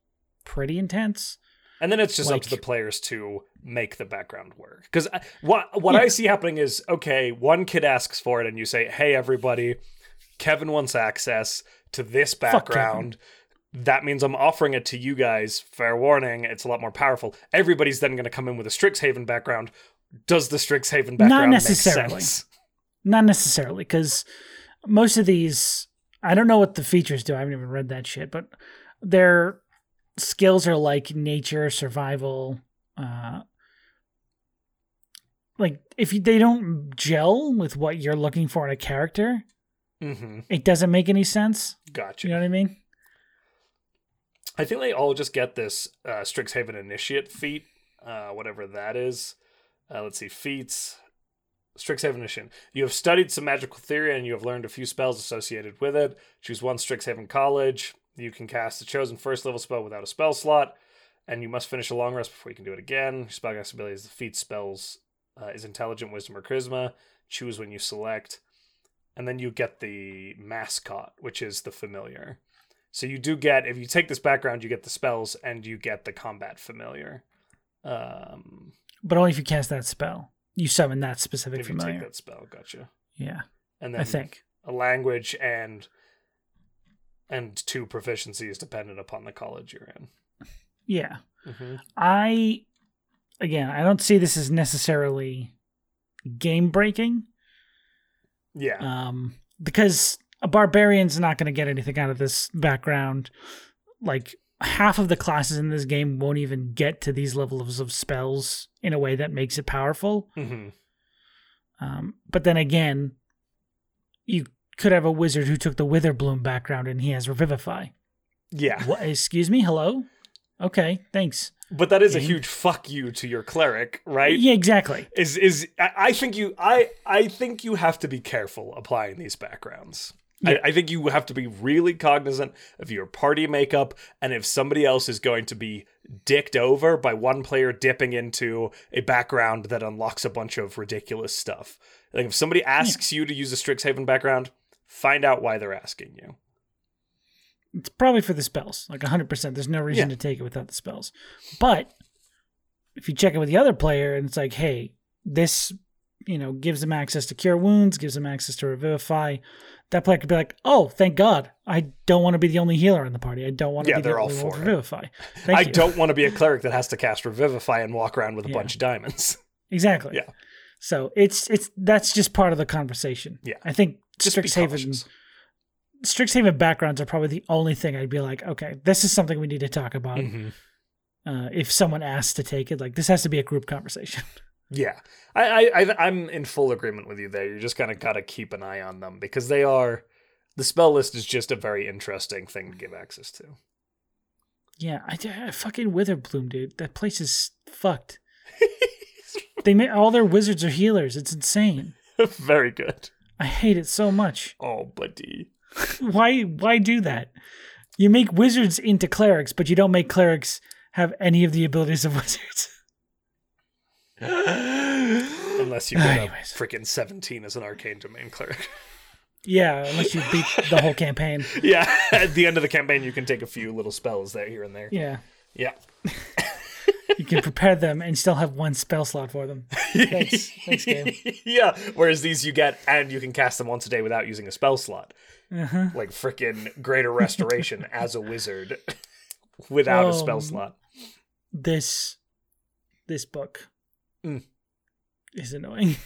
Speaker 1: pretty intense.
Speaker 2: and then it's just up to the players to make the background work. Because uh, what what
Speaker 1: Yeah.
Speaker 2: I see happening is okay, one kid asks for it, and you say, "Hey, everybody, Kevin wants access to this background." That means I'm offering it to you guys. Fair warning, it's a lot more powerful. Everybody's then going to come in with a Strixhaven background. Does the Strixhaven background not
Speaker 1: necessarily.
Speaker 2: make sense?
Speaker 1: Not necessarily, because most of these, I don't know what the features do. I haven't even read that shit, but their skills are like nature, survival. Uh, like if you, they don't gel with what you're looking for in a character,
Speaker 2: Mm-hmm.
Speaker 1: it doesn't make any sense.
Speaker 2: Gotcha.
Speaker 1: You know what I mean?
Speaker 2: I think they all just get this uh, Strixhaven Initiate feat, uh, whatever that is. Uh, let's see, feats. Strixhaven Initiate. You have studied some magical theory and you have learned a few spells associated with it. Choose one Strixhaven College. You can cast a chosen first level spell without a spell slot, and you must finish a long rest before you can do it again. Your spellcasting ability is the feat spells uh, is intelligent, wisdom, or charisma. Choose when you select, and then you get the mascot, which is the familiar. So you do get if you take this background, you get the spells and you get the combat familiar. Um,
Speaker 1: But only if you cast that spell. You summon that specific
Speaker 2: if you take that spell, gotcha.
Speaker 1: Yeah,
Speaker 2: And then
Speaker 1: I think.
Speaker 2: a language and and two proficiencies dependent upon the college you're in.
Speaker 1: Yeah.
Speaker 2: Mm-hmm.
Speaker 1: I again, I don't see this as necessarily game breaking.
Speaker 2: Yeah,
Speaker 1: Um because a barbarian's not going to get anything out of this background. Like half of the classes in this game won't even get to these levels of spells in a way that makes it powerful.
Speaker 2: hmm
Speaker 1: Um, but then again, you could have a wizard who took the Witherbloom background and he has Revivify.
Speaker 2: yeah.
Speaker 1: What? Excuse me? Hello? Okay, thanks.
Speaker 2: But that is a huge fuck you to your cleric, right?
Speaker 1: Yeah, exactly.
Speaker 2: Is is I think you I I think you have to be careful applying these backgrounds.
Speaker 1: Yeah.
Speaker 2: I, I think you have to be really cognizant of your party makeup and if somebody else is going to be dicked over by one player dipping into a background that unlocks a bunch of ridiculous stuff. Like if somebody asks you to use a Strixhaven background, find out why they're asking you.
Speaker 1: It's probably for the spells, like 100%. There's no reason
Speaker 2: Yeah.
Speaker 1: to take it without the spells. But if you check it with the other player and it's like, hey, this, you know, gives them access to cure wounds, gives them access to revivify, that player could be like, oh, thank God. I don't want to be the only healer in the party. I don't want to
Speaker 2: Yeah,
Speaker 1: be the
Speaker 2: they're all for
Speaker 1: revivify. Thank
Speaker 2: I
Speaker 1: you.
Speaker 2: don't want to be a cleric that has to cast Revivify and walk around with a
Speaker 1: Yeah.
Speaker 2: bunch of diamonds.
Speaker 1: Exactly.
Speaker 2: Yeah.
Speaker 1: So it's it's that's just part of the conversation.
Speaker 2: Yeah.
Speaker 1: I think
Speaker 2: Just
Speaker 1: Strixhaven. Strixhaven backgrounds are probably the only thing I'd be like, okay, this is something we need to talk about.
Speaker 2: Mhm.
Speaker 1: Uh, if someone asks to take it, like this has to be a group conversation.
Speaker 2: Yeah, I, I, I I'm in full agreement with you there. You just kind of gotta keep an eye on them because they are. The spell list is just a very interesting thing to give access to.
Speaker 1: yeah, I, I fucking Witherbloom, dude. That place is fucked. they make all their wizards are healers. It's insane.
Speaker 2: very good.
Speaker 1: I hate it so much.
Speaker 2: Oh, buddy.
Speaker 1: why why do that? You make wizards into clerics, but you don't make clerics have any of the abilities of wizards.
Speaker 2: Unless you get a freaking 17 as an arcane domain cleric.
Speaker 1: Yeah, unless you beat the whole campaign.
Speaker 2: yeah, at the end of the campaign, you can take a few little spells there, here and there.
Speaker 1: Yeah.
Speaker 2: Yeah.
Speaker 1: You can prepare them and still have one spell slot for them. Thanks, thanks, game.
Speaker 2: yeah. Whereas these you get, and you can cast them once a day without using a spell slot,
Speaker 1: Uh-huh.
Speaker 2: like frickin' Greater Restoration as a wizard, without a spell
Speaker 1: Um,
Speaker 2: slot.
Speaker 1: This this book
Speaker 2: Mm.
Speaker 1: is annoying.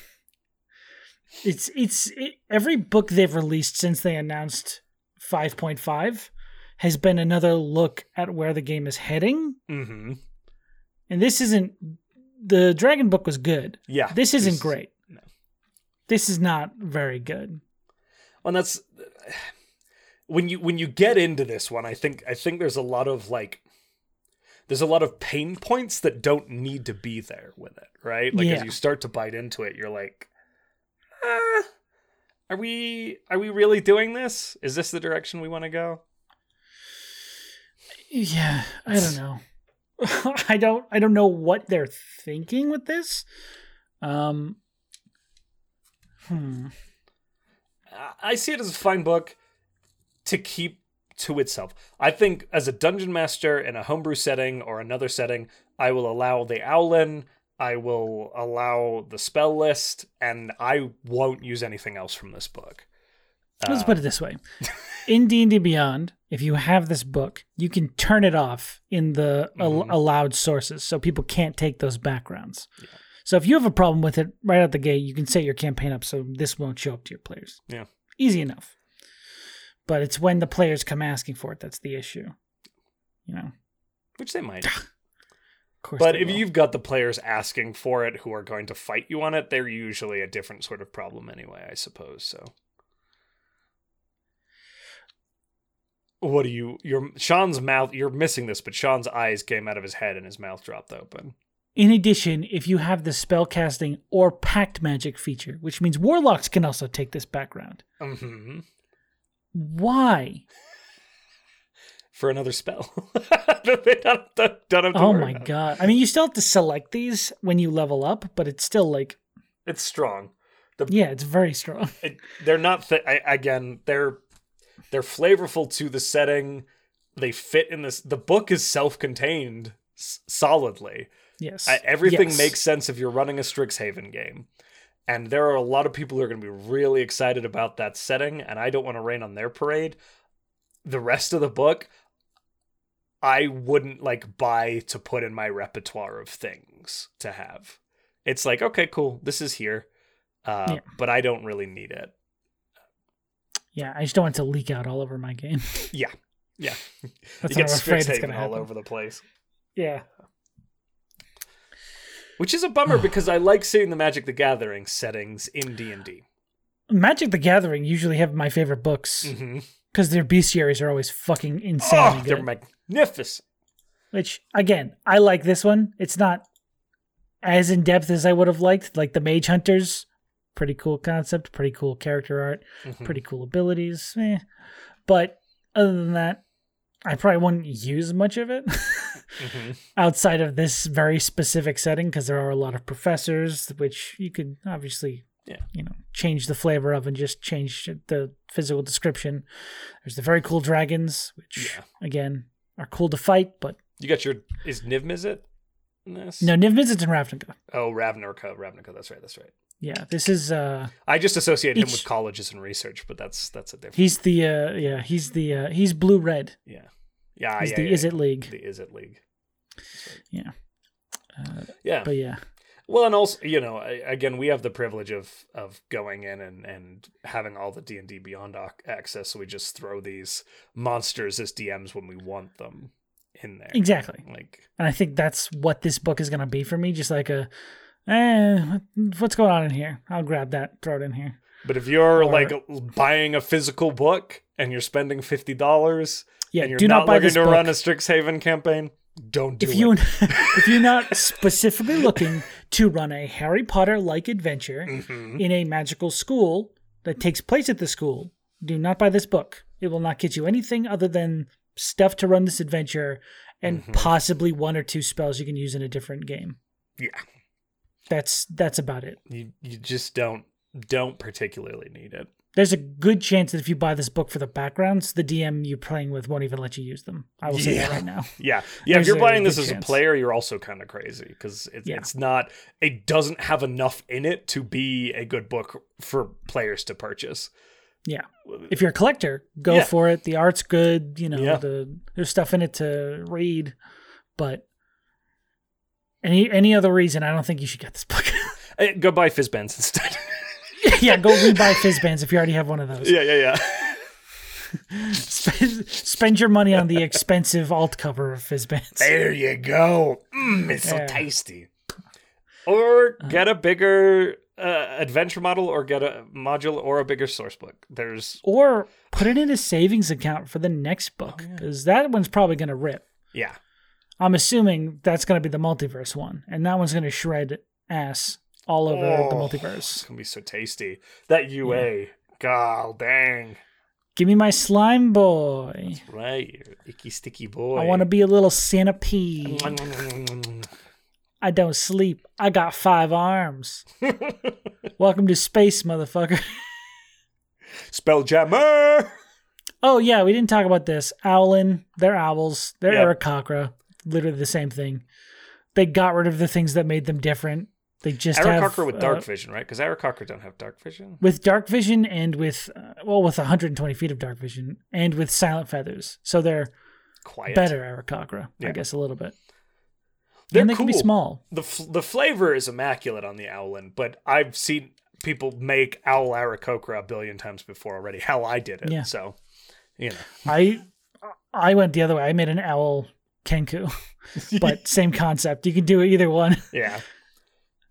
Speaker 1: It's it's it, every book they've released since they announced 5.5 has been another look at where the game is heading,
Speaker 2: Mm-hmm.
Speaker 1: and this isn't. The Dragon book was good.
Speaker 2: Yeah.
Speaker 1: This isn't
Speaker 2: this-
Speaker 1: great.
Speaker 2: no.
Speaker 1: This is not very good.
Speaker 2: Well, that's when you when you get into this one. I think I think there's a lot of like there's a lot of pain points that don't need to be there with it, right? Like as you start to bite into it, you're like, ah, are we are we really doing this? Is this the direction we want to go?
Speaker 1: Yeah, I don't know. I don't I don't know what they're thinking with this. Um hmm.
Speaker 2: I see it as a fine book to keep to itself. I think as a dungeon master in a homebrew setting or another setting, I will allow the Owlin, I will allow the spell list, and I won't use anything else from this book.
Speaker 1: Let's
Speaker 2: Uh,
Speaker 1: put it this way. In D&D Beyond, if you have this book, you can turn it off in the al-
Speaker 2: Mhm.
Speaker 1: allowed sources so people can't take those backgrounds. So if you have a problem with it right out the gate, you can set your campaign up so this won't show up to your players.
Speaker 2: Yeah.
Speaker 1: Easy enough. But it's when the players come asking for it that's the issue. You know.
Speaker 2: which they might.
Speaker 1: Of course
Speaker 2: But if
Speaker 1: will.
Speaker 2: you've got the players asking for it who are going to fight you on it, they're usually a different sort of problem anyway, I suppose. So what do you your Sean's mouth you're missing this, but Sean's eyes came out of his head and his mouth dropped open.
Speaker 1: In addition, if you have the spellcasting or pact magic feature, which means warlocks can also take this background,
Speaker 2: hmm
Speaker 1: why?
Speaker 2: For another spell. they don't, don't, don't have to
Speaker 1: Oh my
Speaker 2: it.
Speaker 1: god. I mean, you still have to select these when you level up, but it's still like,
Speaker 2: It's strong.
Speaker 1: yeah, it's very strong.
Speaker 2: It, they're not th- I, again, they're they're flavorful to the setting. They fit in this the book is self-contained s- solidly.
Speaker 1: Yes.
Speaker 2: I, everything
Speaker 1: Yes.
Speaker 2: makes sense if you're running a Strixhaven game. And there are a lot of people who are going to be really excited about that setting, and I don't want to rain on their parade. The rest of the book, I wouldn't like buy to put in my repertoire of things to have. It's like, okay, cool, this is here, uh,
Speaker 1: Yeah.
Speaker 2: but I don't really need it.
Speaker 1: Yeah, I just don't want it to leak out all over my game.
Speaker 2: Yeah, yeah.
Speaker 1: That's
Speaker 2: you
Speaker 1: what
Speaker 2: get
Speaker 1: I'm afraid it's
Speaker 2: Strixhaven
Speaker 1: going to
Speaker 2: all over the place.
Speaker 1: Yeah.
Speaker 2: Which is a bummer because I like seeing the Magic the Gathering settings in D and D.
Speaker 1: Magic the Gathering usually have my favorite books
Speaker 2: Mm-hmm.
Speaker 1: because their bestiaries are always fucking insane.
Speaker 2: Oh, they're magnificent.
Speaker 1: Which, again, I like this one. It's not as in depth as I would have liked. Like the Mage Hunters, pretty cool concept, pretty cool character art.
Speaker 2: Mhm.
Speaker 1: pretty cool abilities. Eh. But other than that, I probably wouldn't use much of it
Speaker 2: Mhm.
Speaker 1: outside of this very specific setting because there are a lot of professors, which you could obviously,
Speaker 2: Yeah.
Speaker 1: you know, change the flavor of and just change the physical description. There's the very cool dragons, which
Speaker 2: Yeah.
Speaker 1: again are cool to fight, but
Speaker 2: You got your is Niv Mizzet in this?
Speaker 1: no, Niv Mizzet's and Ravnica.
Speaker 2: Oh, Ravnica, Ravnica. That's right. That's right.
Speaker 1: Yeah, this is uh
Speaker 2: I just associate him with colleges and research, but that's that's a different.
Speaker 1: he's the uh yeah, he's the uh he's blue red.
Speaker 2: yeah, yeah, yeah.
Speaker 1: the
Speaker 2: yeah,
Speaker 1: Is. It League.
Speaker 2: The Izzet League.
Speaker 1: Yeah. Uh,
Speaker 2: Yeah.
Speaker 1: but yeah.
Speaker 2: Well, and also, you know, again, we have the privilege of of going in and and having all the D and D Beyond access, so we just throw these monsters as DMs when we want them in there.
Speaker 1: Exactly.
Speaker 2: Like,
Speaker 1: And I think that's what this book is going to be for me. Just like a, eh, what's going on in here? I'll grab that, throw it in here.
Speaker 2: but if you're
Speaker 1: Or-
Speaker 2: like buying a physical book and you're spending fifty dollars
Speaker 1: Yeah,
Speaker 2: and you're
Speaker 1: do
Speaker 2: not,
Speaker 1: not, buy
Speaker 2: looking to
Speaker 1: book.
Speaker 2: run a Strixhaven campaign, don't do
Speaker 1: if
Speaker 2: it.
Speaker 1: you if you're not specifically looking to run a Harry Potter like adventure
Speaker 2: Mhm.
Speaker 1: in a magical school that takes place at the school, do not buy this book. It will not get you anything other than stuff to run this adventure and
Speaker 2: Mhm.
Speaker 1: possibly one or two spells you can use in a different game.
Speaker 2: Yeah.
Speaker 1: That's that's about it.
Speaker 2: you you just don't don't particularly need it.
Speaker 1: there's a good chance that if you buy this book for the backgrounds, the DM you're playing with won't even let you use them. I will say that right now.
Speaker 2: Yeah, yeah. If you're
Speaker 1: a
Speaker 2: buying this as a player, you're also kind of crazy because it,
Speaker 1: Yeah.
Speaker 2: it's not. It doesn't have enough in it to be a good book for players to purchase.
Speaker 1: Yeah. If you're a collector, go
Speaker 2: Yeah.
Speaker 1: for it. The art's good. You know,
Speaker 2: Yeah.
Speaker 1: the there's stuff in it to read, but any any other reason, I don't think you should get this book.
Speaker 2: Eh, Go buy Fizban's instead.
Speaker 1: yeah, go rebuy Fizban's if you already have one of those.
Speaker 2: yeah, yeah, yeah.
Speaker 1: Spend, spend your money on the expensive alt cover of Fizban's.
Speaker 2: There you go. Mm, it's so tasty. Or get a bigger uh, adventure model, or get a module, or a bigger source book. There's
Speaker 1: Or put it in a savings account for the next book
Speaker 2: Oh,
Speaker 1: because that one's probably going to rip.
Speaker 2: yeah,
Speaker 1: I'm assuming that's going to be the multiverse one, and that one's going to shred ass all over the
Speaker 2: oh,
Speaker 1: multiverse.
Speaker 2: It's gonna be so tasty. That UA, god dang,
Speaker 1: Give me my slime boy.
Speaker 2: That's right, icky sticky boy.
Speaker 1: I want to be a little centipede. I don't sleep. I got five arms. Welcome to space, motherfucker.
Speaker 2: Spelljammer.
Speaker 1: Oh yeah, we didn't talk about this. Owlin, they're owls. They're
Speaker 2: Yep.
Speaker 1: Aarakocra. Literally the same thing. They got rid of the things that made them different. They just have
Speaker 2: Aarakocra with
Speaker 1: uh,
Speaker 2: dark vision, right? Because Aarakocra don't have dark vision.
Speaker 1: with dark vision and with uh, well with 120 feet of dark vision and with silent feathers. So they're
Speaker 2: Quiet.
Speaker 1: better Aarakocra,
Speaker 2: Yeah.
Speaker 1: I guess a little bit.
Speaker 2: They're
Speaker 1: and they can be small.
Speaker 2: The f- the flavor is immaculate on the Owlin, but I've seen people make Owl Aarakocra a billion times before already. Hell, I did it.
Speaker 1: Yeah.
Speaker 2: So, you know.
Speaker 1: I I went the other way. I made an owl Kenku, but same concept. You can do either one.
Speaker 2: Yeah.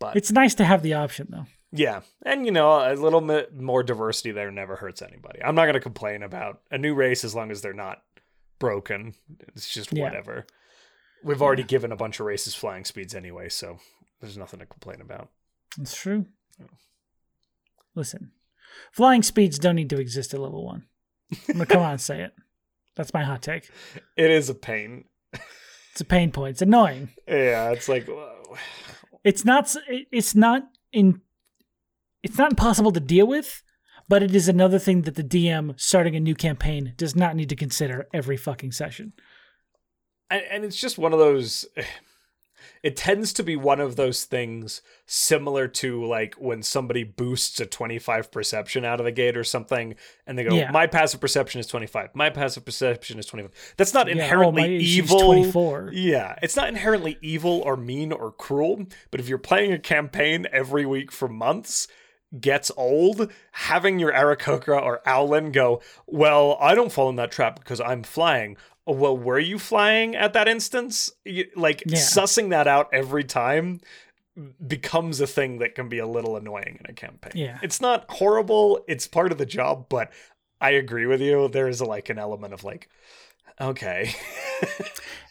Speaker 2: But
Speaker 1: It's nice to have the option though.
Speaker 2: yeah, and you know, a little bit more diversity there never hurts anybody. I'm not going to complain about a new race as long as they're not broken. It's just
Speaker 1: Yeah.
Speaker 2: whatever. We've already given a bunch of races flying speeds anyway, so there's nothing to complain about.
Speaker 1: It's true. Listen, flying speeds don't need to exist at level one. I'm gonna come on and say it. That's my hot take.
Speaker 2: It is a pain.
Speaker 1: It's a pain point. It's annoying.
Speaker 2: Yeah, it's like whoa.
Speaker 1: It's not. It's not in. It's not impossible to deal with, but it is another thing that the DM starting a new campaign does not need to consider every fucking session.
Speaker 2: and, and it's just one of those eh, it tends to be one of those things similar to like when somebody boosts a 25 perception out of the gate or something and they go
Speaker 1: Yeah.
Speaker 2: my passive perception is 25 my passive perception is 25 that's not
Speaker 1: Yeah, oh,
Speaker 2: inherently evil
Speaker 1: 24.
Speaker 2: yeah it's not inherently evil or mean or cruel but if you're playing a campaign every week for months gets old, having your Aarakocra or Owlin go, well, I don't fall in that trap because I'm flying. Well, were you flying at that instance? You- Like
Speaker 1: Yeah.
Speaker 2: sussing that out every time becomes a thing that can be a little annoying in a campaign.
Speaker 1: Yeah.
Speaker 2: It's not horrible, it's part of the job, but I agree with you. There is like an element of like, okay.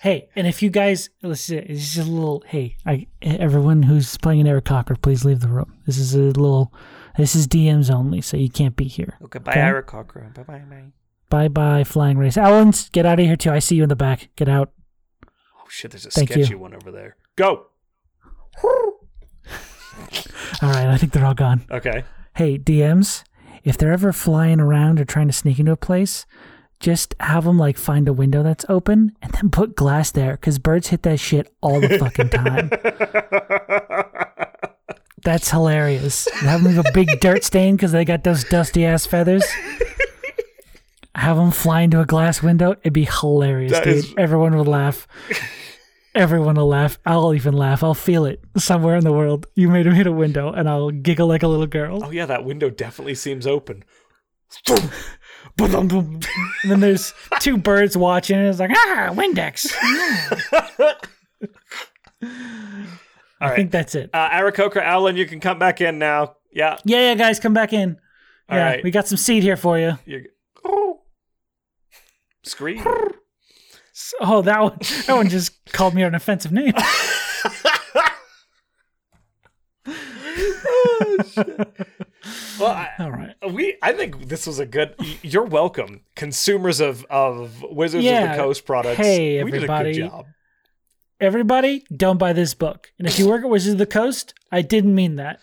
Speaker 1: Hey, and if you guys listen, it's just a little. Hey, I, everyone who's playing an Aarakocra, please leave the room. This is a little. This is DMs only, so you can't be here.
Speaker 2: okay, bye,
Speaker 1: Okay.
Speaker 2: Cocker. Bye bye, bye.
Speaker 1: Bye bye, flying race. Owlins, get out of here too. I see you in the back. Get out.
Speaker 2: Oh shit, there's a
Speaker 1: Thank you.
Speaker 2: sketchy one over there. Go.
Speaker 1: All right, I think they're all gone.
Speaker 2: Okay.
Speaker 1: Hey, DMs, if they're ever flying around or trying to sneak into a place, just have them like find a window that's open and then put glass there because birds hit that shit all the fucking time. That's hilarious. Have them leave a big dirt stain because they got those dusty ass feathers. Have them fly into a glass window. It'd be hilarious,
Speaker 2: That
Speaker 1: dude.
Speaker 2: is-
Speaker 1: Everyone would laugh. Everyone will laugh. I'll even laugh. I'll feel it somewhere in the world. You made him hit a window, and I'll giggle like a little girl.
Speaker 2: Oh yeah, that window definitely seems open.
Speaker 1: And then there's two birds watching, and it's like, ah, Windex.
Speaker 2: All
Speaker 1: I
Speaker 2: right.
Speaker 1: think that's it.
Speaker 2: Uh, Aarakocra Owlin, you can come back in now. Yeah.
Speaker 1: Yeah, yeah, guys, come back in.
Speaker 2: All
Speaker 1: yeah,
Speaker 2: right.
Speaker 1: we got some seed here for you.
Speaker 2: You oh. Scream.
Speaker 1: Oh, that one, that one just called me an offensive name.
Speaker 2: well, I,
Speaker 1: All right.
Speaker 2: we I think this was a good. You're welcome, consumers of of Wizards of the Coast products.
Speaker 1: Hey,
Speaker 2: we did a
Speaker 1: everybody.
Speaker 2: good job.
Speaker 1: Everybody, don't buy this book. And if you work at Wizards of the Coast, I didn't mean that.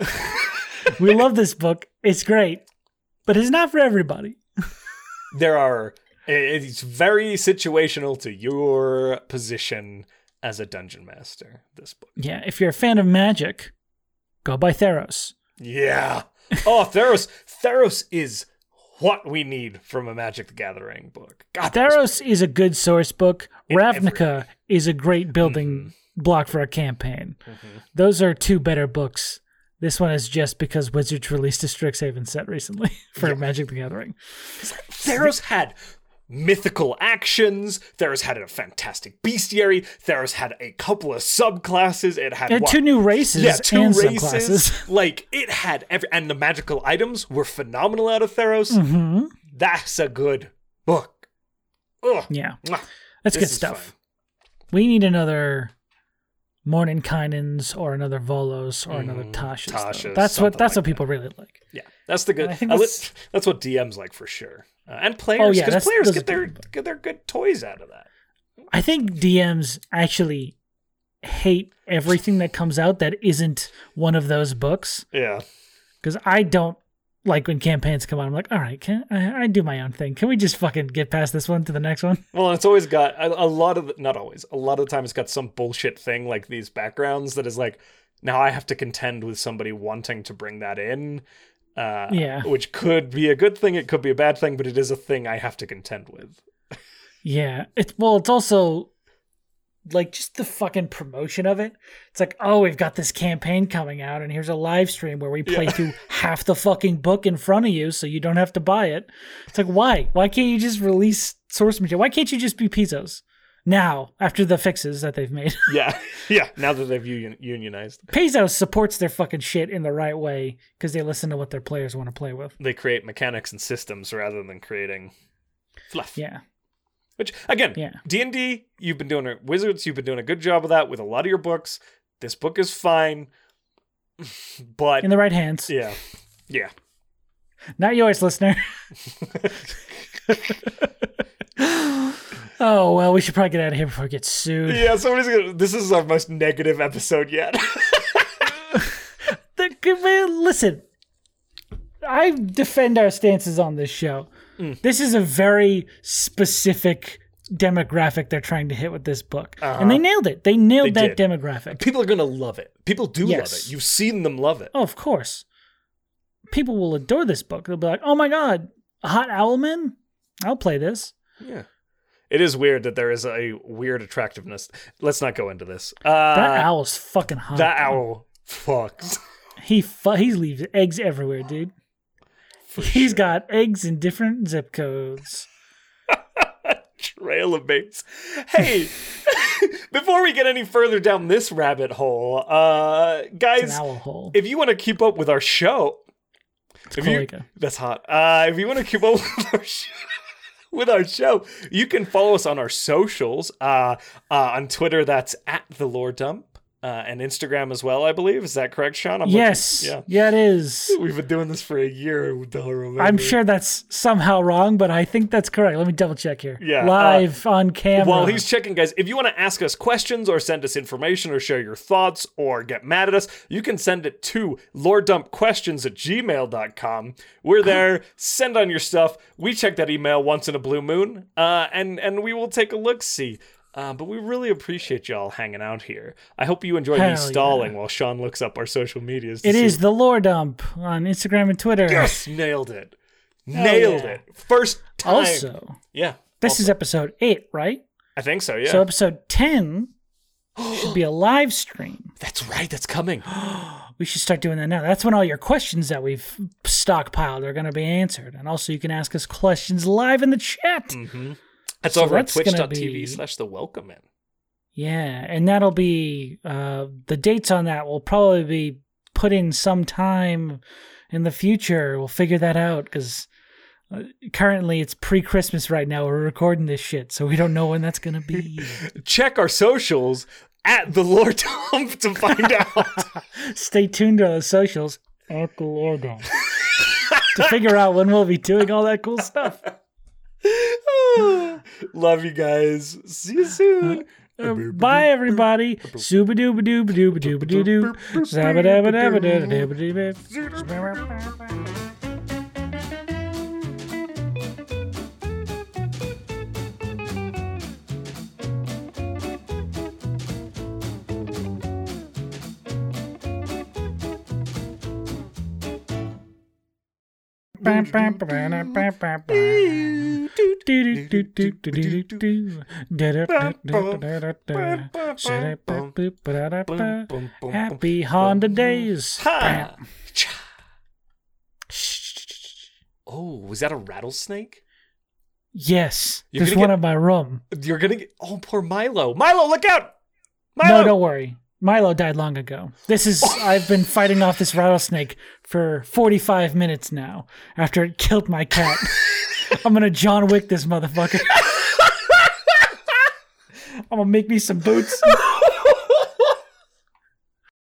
Speaker 1: we love this book. It's great. but it's not for everybody.
Speaker 2: there are it's very situational to your position as a dungeon master this book
Speaker 1: Yeah, if you're a fan of magic, go buy Theros.
Speaker 2: yeah oh theros theros is what we need from a magic the gathering book god
Speaker 1: Theros is a good source book.
Speaker 2: In
Speaker 1: Ravnica is a great building
Speaker 2: Mm-hmm.
Speaker 1: block for a campaign. Those are two better books. This one is just because Wizards released a Strixhaven set recently for Magic the Gathering.
Speaker 2: theros had mythical actions theros had a fantastic bestiary theros had a couple of subclasses it had
Speaker 1: two new races
Speaker 2: yeah, two races.
Speaker 1: subclasses.
Speaker 2: like it had every, and the magical items were phenomenal out of Theros.
Speaker 1: hmm
Speaker 2: That's a good book. Ugh.
Speaker 1: Yeah, that's
Speaker 2: This
Speaker 1: good stuff.
Speaker 2: fine.
Speaker 1: We need another Mordenkainen's or another Volo's or another
Speaker 2: Mm,
Speaker 1: Tasha's.
Speaker 2: Tasha's,
Speaker 1: That's what that's
Speaker 2: like
Speaker 1: what people really like.
Speaker 2: Yeah, that's the good.
Speaker 1: That's-
Speaker 2: that's what DMs like for sure, uh, and players.
Speaker 1: Oh, yeah,
Speaker 2: because players get their
Speaker 1: good.
Speaker 2: get their good toys out of that.
Speaker 1: I think DMs actually hate everything that comes out that isn't one of those books
Speaker 2: Yeah,
Speaker 1: because I don't like when campaigns come on, I'm like, all right, can I, I do my own thing? Can we just fucking get past this one to the next one?
Speaker 2: well, it's always got a, a lot of not always a lot of the time it's got some bullshit thing like these backgrounds that is like now I have to contend with somebody wanting to bring that in. Uh,
Speaker 1: Yeah.
Speaker 2: which could be a good thing, it could be a bad thing, but it is a thing I have to contend with.
Speaker 1: Yeah, it's well, it's also like just the fucking promotion of it. It's like, oh, we've got this campaign coming out, and here's a live stream where we play
Speaker 2: Yeah.
Speaker 1: through half the fucking book in front of you, so you don't have to buy it. It's like, why? Why can't you just release source material? Why can't you just be Paizo's now after the fixes that they've made?
Speaker 2: Yeah, yeah. Now that they've union- unionized,
Speaker 1: Paizo's supports their fucking shit in the right way because they listen to what their players want to play with.
Speaker 2: they create mechanics and systems rather than creating fluff.
Speaker 1: Yeah,
Speaker 2: Which again,
Speaker 1: Yeah.
Speaker 2: D and D, you've been doing it. Wizards, you've been doing a good job of that with a lot of your books. This book is fine, but
Speaker 1: in the right hands.
Speaker 2: yeah, yeah.
Speaker 1: Not yours, listener. oh well, we should probably get out of here before we get sued.
Speaker 2: Yeah, somebody's gonna. This is our most negative episode yet.
Speaker 1: Listen, I defend our stances on this show.
Speaker 2: Mm.
Speaker 1: This is a very specific demographic they're trying to hit with this book,
Speaker 2: Uh-huh.
Speaker 1: and they nailed it. They nailed
Speaker 2: They
Speaker 1: that
Speaker 2: did.
Speaker 1: demographic.
Speaker 2: People are gonna love it. People do love it. You've seen them love it.
Speaker 1: Oh, of course. People will adore this book. They'll be like, "Oh my god, a hot owlman! I'll play this."
Speaker 2: Yeah. It is weird that there is a weird attractiveness. Let's not go into this. Uh,
Speaker 1: That owl's fucking hot.
Speaker 2: That
Speaker 1: dude.
Speaker 2: owl fucks.
Speaker 1: He fu- he leaves eggs everywhere, dude. He's
Speaker 2: sure.
Speaker 1: got eggs in different zip codes.
Speaker 2: trail of mates. Hey, before we get any further down this rabbit hole, uh, guys,
Speaker 1: hole.
Speaker 2: if you want to keep up with our show, you, that's hot. Uh, if you want to keep up with our show, with our show, you can follow us on our socials. Uh, uh, on Twitter, that's at the Lore Dump, uh, and Instagram as well. I believe is that correct, Sean? I'm looking-
Speaker 1: Yes.
Speaker 2: yeah.
Speaker 1: Yeah. it is.
Speaker 2: We've been doing this for a year.
Speaker 1: I'm sure that's somehow wrong, but I think that's correct. Let me double check here.
Speaker 2: Yeah, uh,
Speaker 1: Live on camera.
Speaker 2: While he's checking, guys, if you want to ask us questions or send us information or share your thoughts or get mad at us, you can send it to loredumpquestions at gmail.com. We're there. send on your stuff. We check that email once in a blue moon, uh, and, and we will take a look see. Uh, but we really appreciate y'all hanging out here. I hope you enjoy me
Speaker 1: Hell
Speaker 2: stalling while Sean looks up our social medias.
Speaker 1: It is the lore dump on Instagram and Twitter.
Speaker 2: Yes, nailed it. Nailed
Speaker 1: yeah.
Speaker 2: it. First time.
Speaker 1: Also,
Speaker 2: yeah.
Speaker 1: this is episode eight, right?
Speaker 2: I think so, yeah.
Speaker 1: So episode ten should be a live stream.
Speaker 2: That's right. That's coming.
Speaker 1: We should start doing that now. That's when all your questions that we've stockpiled are going to be answered, and also you can ask us questions live in the chat.
Speaker 2: Mm-hmm. That's
Speaker 1: So
Speaker 2: over
Speaker 1: that's
Speaker 2: at twitch.tv slash the welcome in.
Speaker 1: Yeah, and that'll be uh, the dates on that will probably be put in some time in the future. We'll figure that out because uh, currently it's pre-Christmas right now. We're recording this shit, so we don't know when that's gonna be.
Speaker 2: Check our socials at the Lore Dump to find out.
Speaker 1: Stay tuned to the socials at the Lore Dump to figure out when we'll be doing all that cool stuff.
Speaker 2: Love you guys. See you soon.
Speaker 1: Uh, bye everybody. Suba dooba dooba dooba dooba doo doo. Happy Honda days.
Speaker 2: Ha! Oh, was that a rattlesnake?
Speaker 1: Yes,
Speaker 2: You're
Speaker 1: there's one
Speaker 2: get-
Speaker 1: in my room.
Speaker 2: You're gonna get. Oh, poor Milo. Milo, look out! Milo!
Speaker 1: No, don't worry. Milo died long ago. This is I've been fighting off this rattlesnake for 45 minutes now after it killed my cat. I'm gonna John Wick this motherfucker. I'm gonna make me some boots.